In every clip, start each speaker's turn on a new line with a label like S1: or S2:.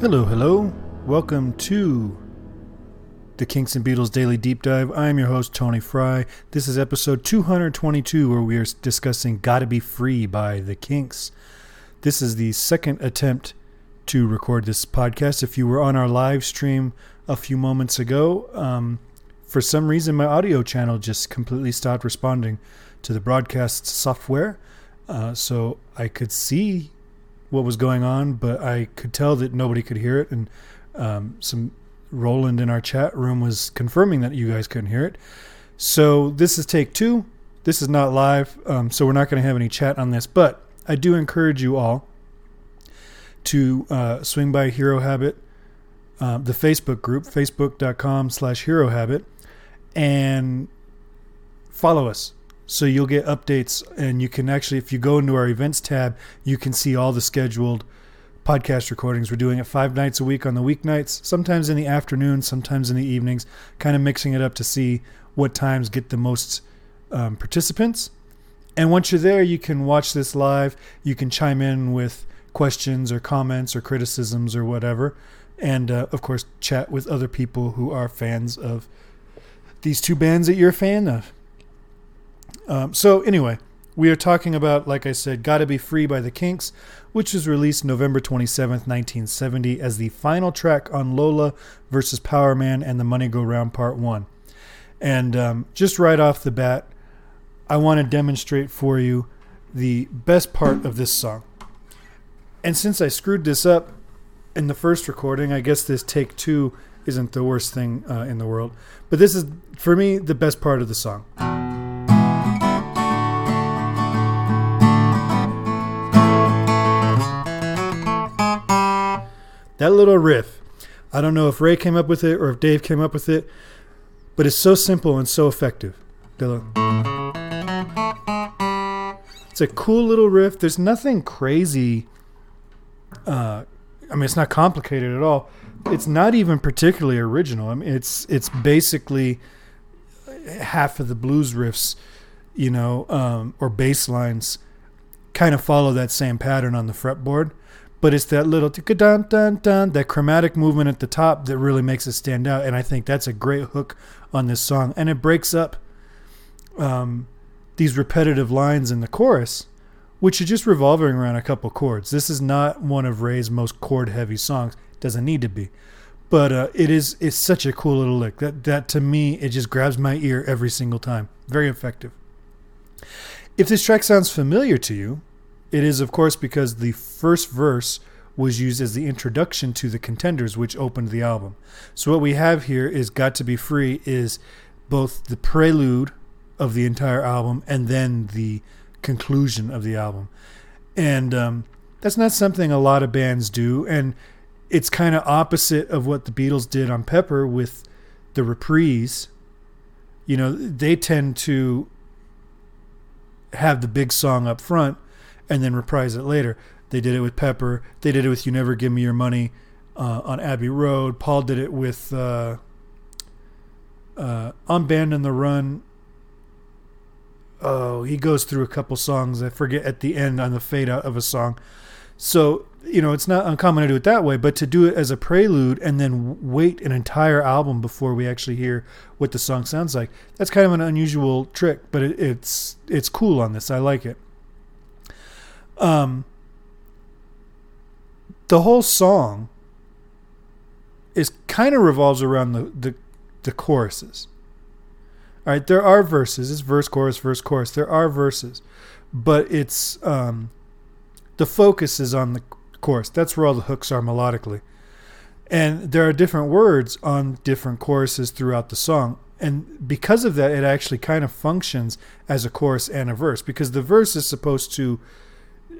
S1: Hello, hello. Welcome to the Kinks and Beatles Daily Deep Dive. I'm your host, Tony Fry. This is episode 222, where we are discussing Gotta Be Free by the Kinks. This is the second attempt to record this podcast. If you were on our live stream a few moments ago, um, for some reason my audio channel just completely stopped responding to the broadcast software. Uh, so I could see what was going on, but I could tell that nobody could hear it. And um, some Roland in our chat room was confirming that you guys couldn't hear it. So this is take two. This is not live, um, so we're not going to have any chat on this. But I do encourage you all to uh, swing by Hero Habit, uh, the Facebook group, facebook.com slash Hero Habit, and follow us so you'll get updates and you can actually if you go into our events tab you can see all the scheduled podcast recordings. We're doing it five nights a week on the weeknights sometimes in the afternoon sometimes in the evenings kind of mixing it up to see what times get the most um, participants. And once you're there you can watch this live. You can chime in with questions or comments or criticisms or whatever. And uh, of course chat with other people who are fans of these two bands that you're a fan of um, so anyway, we are talking about, like I said, "Gotta Be Free" by the Kinks, which was released November 27th, 1970, as the final track on Lola versus Power Man and the Money Go Round Part One. And um, just right off the bat, I want to demonstrate for you the best part of this song. And since I screwed this up in the first recording, I guess this take two isn't the worst thing uh, in the world. But this is, for me, the best part of the song. That little riff, I don't know if Ray came up with it or if Dave came up with it, but it's so simple and so effective. It's a cool little riff. There's nothing crazy. Uh, I mean, it's not complicated at all. It's not even particularly original. I mean, it's it's basically half of the blues riffs, you know, um, or bass lines, kind of follow that same pattern on the fretboard but it's that little dun dun dun that chromatic movement at the top that really makes it stand out and i think that's a great hook on this song. And it breaks up um, these repetitive lines in the chorus which are just revolving around a couple chords. This is not one of ray's most chord heavy songs. Doesn't need to be. But uh, it is it's such a cool little lick. That that to me it just grabs my ear every single time. Very effective. If this track sounds familiar to you it is, of course, because the first verse was used as the introduction to the contenders, which opened the album. So what we have here is "Got to Be Free" is both the prelude of the entire album and then the conclusion of the album, and um, that's not something a lot of bands do, and it's kind of opposite of what the Beatles did on Pepper with the reprise. You know, they tend to have the big song up front and then reprise it later. They did it with Pepper. They did it with "You Never Give Me Your Money" uh, on Abbey Road. Paul did it with uh, uh, on Band on the Run. Oh, he goes through a couple songs. I forget at the end on the fade out of a song. So you know, it's not uncommon to do it that way, but to do it as a prelude and then wait an entire album before we actually hear what the song sounds like, that's kind of an unusual trick, but it, it's it's cool on this. I like it. Um, the whole song is kind of revolves around the, the the choruses. All right, there are verses. It's verse, chorus, verse, chorus. There are verses, but it's um, the focus is on the chorus. That's where all the hooks are melodically, and there are different words on different choruses throughout the song. And because of that, it actually kind of functions as a chorus and a verse because the verse is supposed to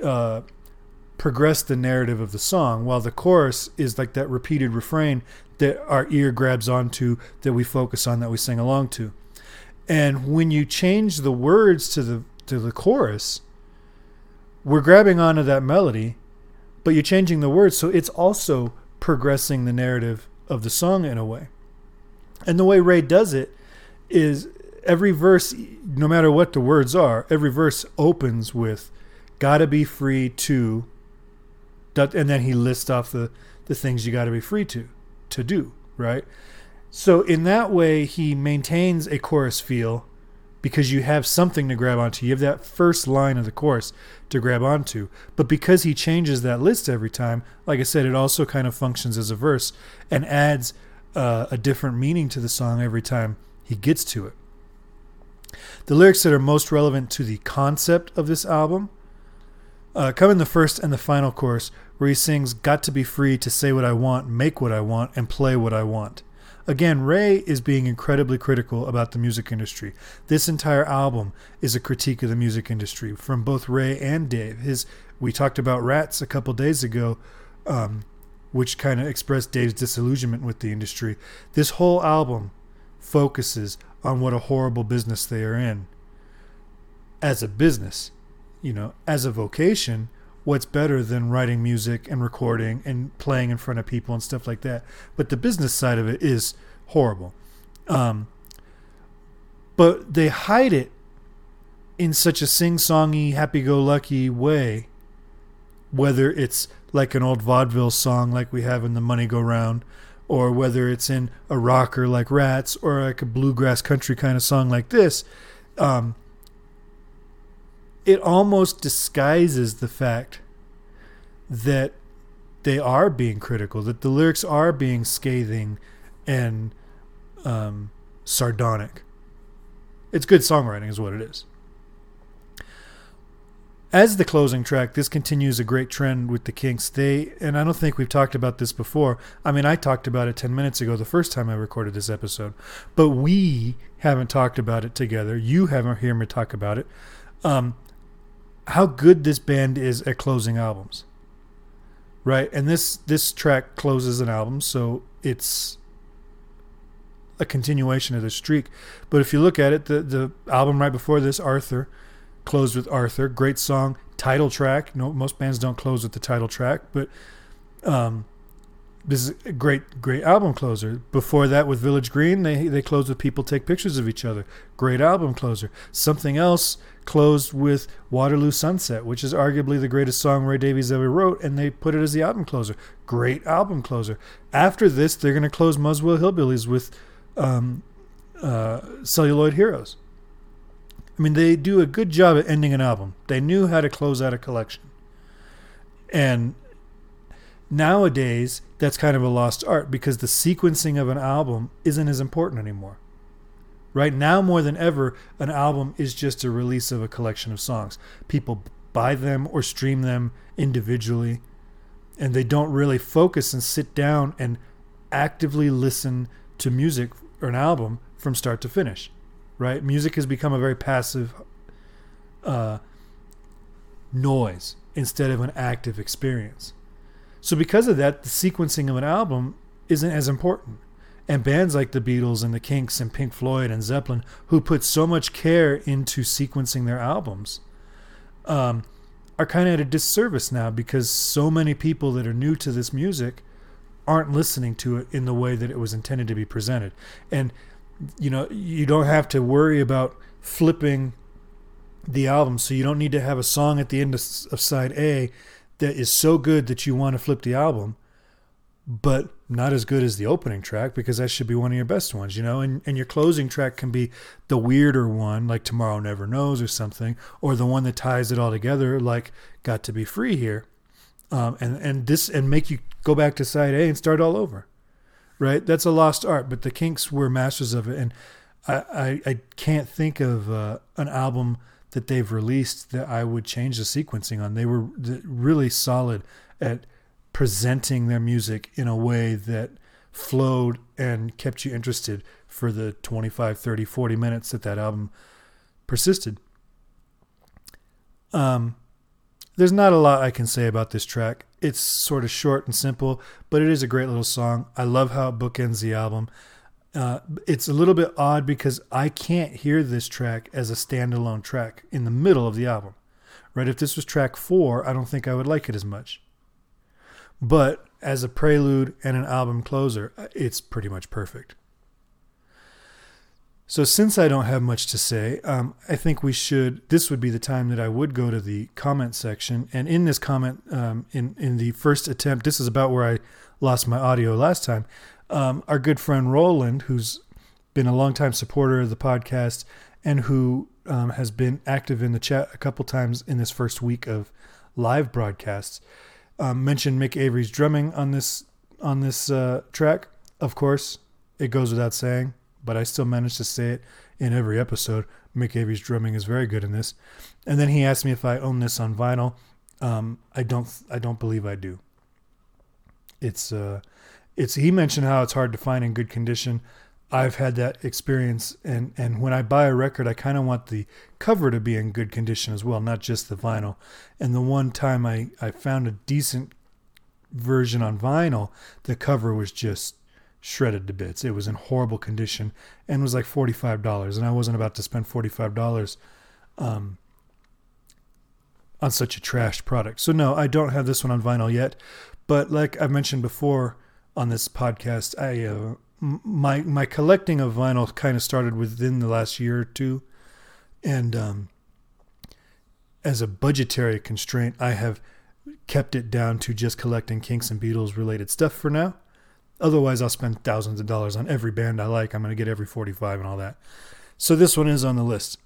S1: uh, progress the narrative of the song, while the chorus is like that repeated refrain that our ear grabs onto, that we focus on, that we sing along to. And when you change the words to the to the chorus, we're grabbing onto that melody, but you're changing the words, so it's also progressing the narrative of the song in a way. And the way Ray does it is every verse, no matter what the words are, every verse opens with gotta be free to and then he lists off the the things you got to be free to to do, right? So in that way, he maintains a chorus feel because you have something to grab onto. You have that first line of the chorus to grab onto. But because he changes that list every time, like I said, it also kind of functions as a verse and adds uh, a different meaning to the song every time he gets to it. The lyrics that are most relevant to the concept of this album uh, come in the first and the final chorus, where he sings, Got to be free to say what I want, make what I want, and play what I want. Again, Ray is being incredibly critical about the music industry. This entire album is a critique of the music industry from both Ray and Dave. His we talked about Rats a couple days ago, um, which kind of expressed Dave's disillusionment with the industry. This whole album focuses on what a horrible business they are in. As a business, you know, as a vocation, what's better than writing music and recording and playing in front of people and stuff like that. But the business side of it is horrible. Um, but they hide it in such a sing-songy, happy-go-lucky way. Whether it's like an old vaudeville song like we have in the Money Go Round, or whether it's in a rocker like Rats, or like a bluegrass country kind of song like this, um, it almost disguises the fact that they are being critical, that the lyrics are being scathing and um, sardonic. It's good songwriting, is what it is. As the closing track, this continues a great trend with the Kinks. They, and I don't think we've talked about this before. I mean, I talked about it 10 minutes ago, the first time I recorded this episode, but we haven't talked about it together. You haven't heard me talk about it. Um, how good this band is at closing albums. Right? And this this track closes an album, so it's a continuation of the streak. But if you look at it, the the album right before this, Arthur, closed with Arthur. Great song, title track. No, most bands don't close with the title track, but um, this is a great, great album closer. Before that, with Village Green, they they closed with "People Take Pictures of Each Other." Great album closer. Something else closed with "Waterloo Sunset," which is arguably the greatest song Ray Davies ever wrote, and they put it as the album closer. Great album closer. After this, they're going to close Muswell Hillbillies with um, uh, "Celluloid Heroes." I mean, they do a good job at ending an album. They knew how to close out a collection, and nowadays that's kind of a lost art because the sequencing of an album isn't as important anymore. Right now, more than ever, an album is just a release of a collection of songs. People buy them or stream them individually, and they don't really focus and sit down and actively listen to music or an album from start to finish. Right? Music has become a very passive uh, noise instead of an active experience. So because of that, the sequencing of an album isn't as important. And bands like the Beatles and the Kinks and Pink Floyd and Zeppelin, who put so much care into sequencing their albums, um, are kind of at a disservice now because so many people that are new to this music aren't listening to it in the way that it was intended to be presented. And you know, you don't have to worry about flipping the album, so you don't need to have a song at the end of, of side A that is so good that you want to flip the album, but not as good as the opening track because that should be one of your best ones, you know? And, and your closing track can be the weirder one, like Tomorrow Never Knows or something, or the one that ties it all together, like Got to Be Free here. Um, and, and this, and make you go back to side A and start all over, right? That's a lost art, but the Kinks were masters of it. And I, I, I can't think of uh, an album that they've released that I would change the sequencing on. They were really solid at presenting their music in a way that flowed and kept you interested for the 25, 30, 40 minutes that that album persisted. Um, there's not a lot I can say about this track. It's sort of short and simple, but it is a great little song. I love how it bookends the album. Uh, it's a little bit odd because I can't hear this track as a standalone track in the middle of the album. Right? If this was track four, I don't think I would like it as much. But as a prelude and an album closer, uh, it's pretty much perfect. So, since I don't have much to say, um, I think we should. This would be the time that I would go to the comment section. And in this comment, um, in in the first attempt, this is about where I lost my audio last time. Um, our good friend Roland, who's been a longtime supporter of the podcast and who um, has been active in the chat a couple times in this first week of live broadcasts, um, mentioned Mick Avory's drumming on this on this uh, track. Of course, it goes without saying, but I still managed to say it in every episode. Mick Avory's drumming is very good in this. And then he asked me if I own this on vinyl. Um, I don't. I don't believe I do. It's uh, it's. He mentioned how it's hard to find in good condition. I've had that experience, and and when I buy a record, I kind of want the cover to be in good condition as well, not just the vinyl. And the one time I I found a decent version on vinyl, the cover was just shredded to bits. It was in horrible condition and was like forty five dollars, and I wasn't about to spend forty five dollars um, on such a trashed product. So no, I don't have this one on vinyl yet. But like I've mentioned before on this podcast, I uh, my my collecting of vinyl kind of started within the last year or two, and um, as a budgetary constraint, I have kept it down to just collecting Kinks and Beatles related stuff for now. Otherwise, I'll spend thousands of dollars on every band I like. I'm going to get every 45 and all that. So this one is on the list.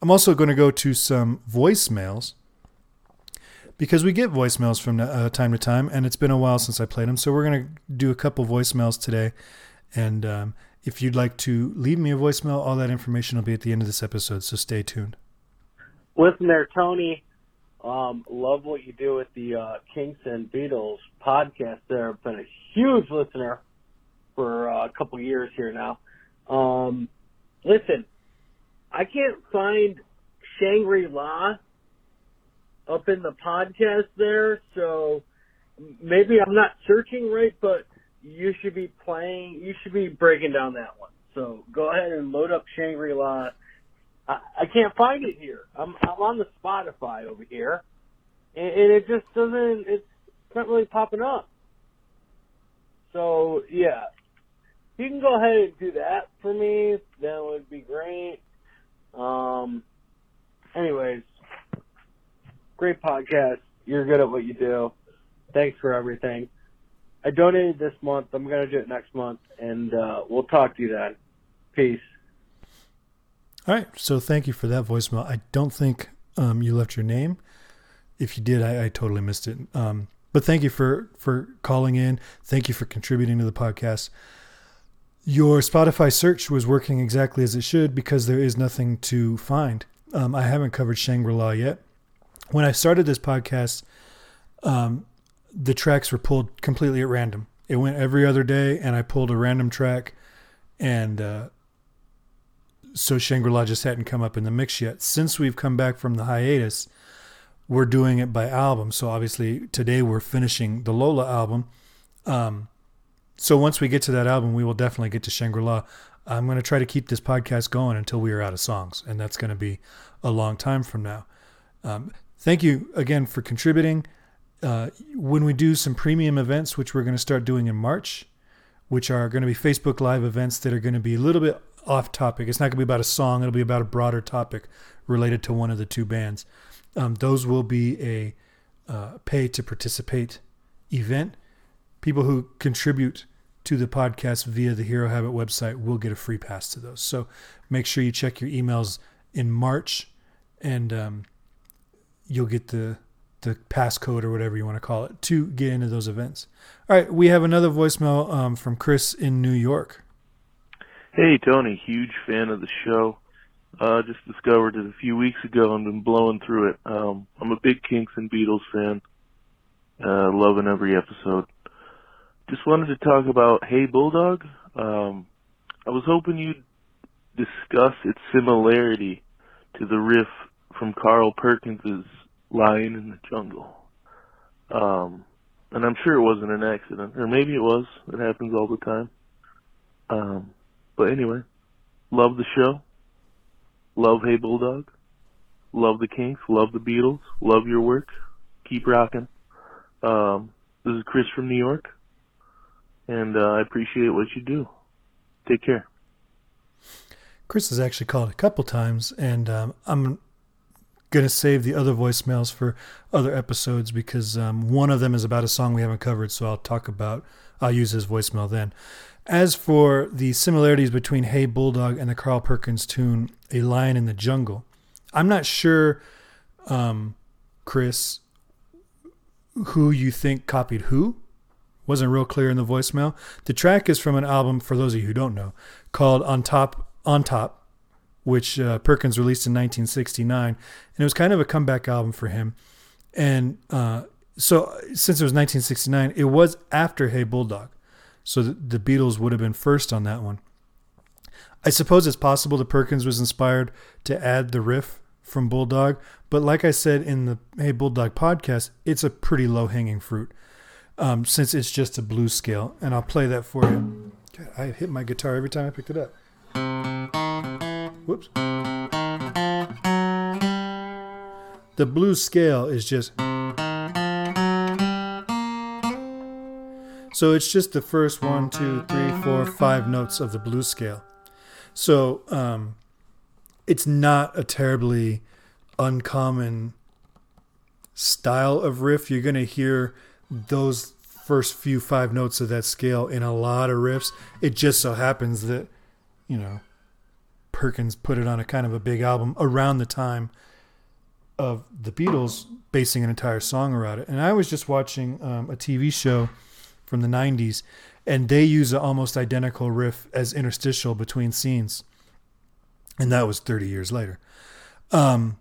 S1: I'm also going to go to some voicemails because we get voicemails from uh, time to time, and it's been a while since I played them. So we're going to do a couple voicemails today. And um, if you'd like to leave me a voicemail, all that information will be at the end of this episode. So stay tuned.
S2: Listen there, Tony. Um, love what you do with the uh, Kinks and Beatles podcast. There, I've been a huge listener for uh, a couple years here now. Um, listen, I can't find Shangri La up in the podcast there, so maybe I'm not searching right, but you should be playing, you should be breaking down that one. So go ahead and load up Shangri La I, I can't find it here. I'm I'm on the Spotify over here, and, and it just doesn't. It's not really popping up. So yeah, you can go ahead and do that for me. That would be great. Um. Anyways, great podcast. You're good at what you do. Thanks for everything. I donated this month. I'm gonna do it next month, and uh, we'll talk to you then. Peace.
S1: All right. So thank you for that voicemail. I don't think um, you left your name. If you did, I, I totally missed it. Um, but thank you for for calling in. Thank you for contributing to the podcast. Your Spotify search was working exactly as it should because there is nothing to find. Um, I haven't covered Shangri La yet. When I started this podcast, um, the tracks were pulled completely at random. It went every other day, and I pulled a random track, and uh, so Shangri La just hadn't come up in the mix yet. Since we've come back from the hiatus, we're doing it by album. So obviously today we're finishing the Lola album. Um, so once we get to that album, we will definitely get to Shangri La. I'm going to try to keep this podcast going until we are out of songs, and that's going to be a long time from now. Um, thank you again for contributing. Uh, when we do some premium events, which we're going to start doing in March, which are going to be Facebook Live events that are going to be a little bit off topic. It's not going to be about a song. It'll be about a broader topic related to one of the two bands. Um, those will be a uh, pay to participate event. People who contribute to the podcast via the Hero Habit website will get a free pass to those. So make sure you check your emails in March, and um, you'll get the the passcode or whatever you want to call it to get into those events. All right, we have another voicemail um, from Chris in New York.
S3: Hey Tony, huge fan of the show. Uh, just discovered it a few weeks ago and been blowing through it. Um, I'm a big Kinks and Beatles fan. Uh, loving every episode. Just wanted to talk about Hey Bulldog. Um, I was hoping you'd discuss its similarity to the riff from Carl Perkins's Lion in the Jungle. Um, and I'm sure it wasn't an accident, or maybe it was. It happens all the time. Um, but anyway, love the show. Love Hey Bulldog. Love the Kinks. Love the Beatles. Love your work. Keep rocking. Um, this is Chris from New York, and uh, I appreciate what you do. Take care.
S1: Chris has actually called a couple times, and um, I'm going to save the other voicemails for other episodes because um, one of them is about a song we haven't covered. So I'll talk about, I'll use his voicemail then. As for the similarities between Hey Bulldog and the Carl Perkins tune A Lion in the Jungle, I'm not sure, um, Chris, who you think copied who. Wasn't real clear in the voicemail. The track is from an album, for those of you who don't know, called On Top, On Top, which uh, Perkins released in 1969. And it was kind of a comeback album for him. And uh, so, since it was 1969, it was after Hey Bulldog. So the, the Beatles would have been first on that one. I suppose it's possible that Perkins was inspired to add the riff from Bulldog, but like I said in the Hey Bulldog podcast, it's a pretty low hanging fruit um, since it's just a blues scale. And I'll play that for you. God, I hit my guitar every time I picked it up. Whoops. The blues scale is just. So it's just the first one, two, three, four, five notes of the blues scale. So um, it's not a terribly uncommon style of riff. You're going to hear those first few five notes of that scale in a lot of riffs. It just so happens that, you know, Perkins put it on a kind of a big album around the time of the Beatles basing an entire song around it. And I was just watching um, a TV show from the 90s, and they use an almost identical riff as interstitial between scenes. And that was 30 years later. Um,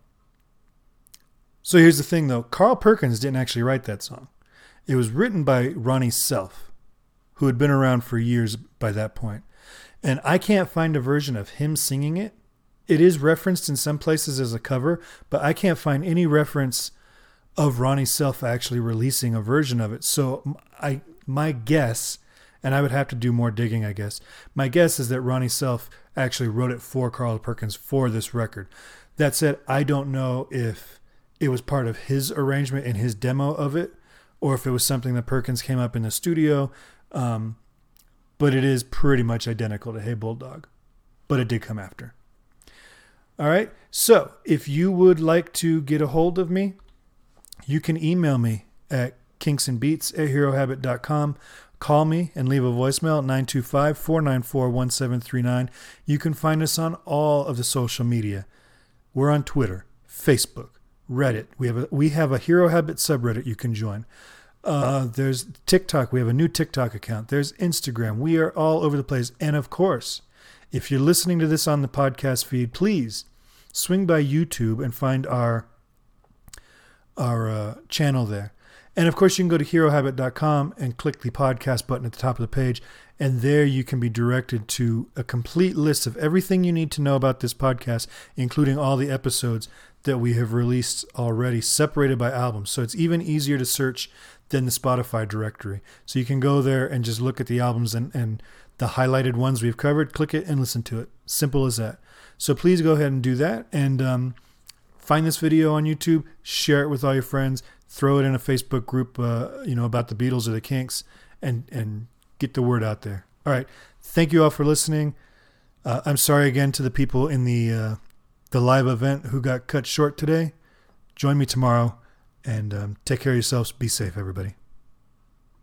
S1: so here's the thing, though Carl Perkins didn't actually write that song. It was written by Ronnie Self, who had been around for years by that point. And I can't find a version of him singing it. It is referenced in some places as a cover, but I can't find any reference of Ronnie Self actually releasing a version of it. So I my guess, and I would have to do more digging, I guess. My guess is that Ronnie Self actually wrote it for Carl Perkins for this record. That said, I don't know if it was part of his arrangement in his demo of it, or if it was something that Perkins came up in the studio. Um, but it is pretty much identical to Hey Bulldog, but it did come after. All right. So if you would like to get a hold of me, you can email me at kinksandbeats at herohabit.com. Call me and leave a voicemail at 925 494 1739. You can find us on all of the social media. We're on Twitter, Facebook, Reddit. We have a, we have a Hero Habit subreddit you can join. Uh, there's TikTok. We have a new TikTok account. There's Instagram. We are all over the place. And of course, if you're listening to this on the podcast feed, please swing by YouTube and find our our uh, channel there. And of course, you can go to herohabit.com and click the podcast button at the top of the page. And there you can be directed to a complete list of everything you need to know about this podcast, including all the episodes that we have released already, separated by albums. So it's even easier to search than the Spotify directory. So you can go there and just look at the albums and, and the highlighted ones we've covered, click it and listen to it. Simple as that. So please go ahead and do that. And um, find this video on YouTube, share it with all your friends, throw it in a Facebook group, uh, you know, about the Beatles or the Kinks, and and get the word out there. All right, thank you all for listening. Uh, I'm sorry again to the people in the uh, the live event who got cut short today. Join me tomorrow, and um, take care of yourselves. Be safe, everybody.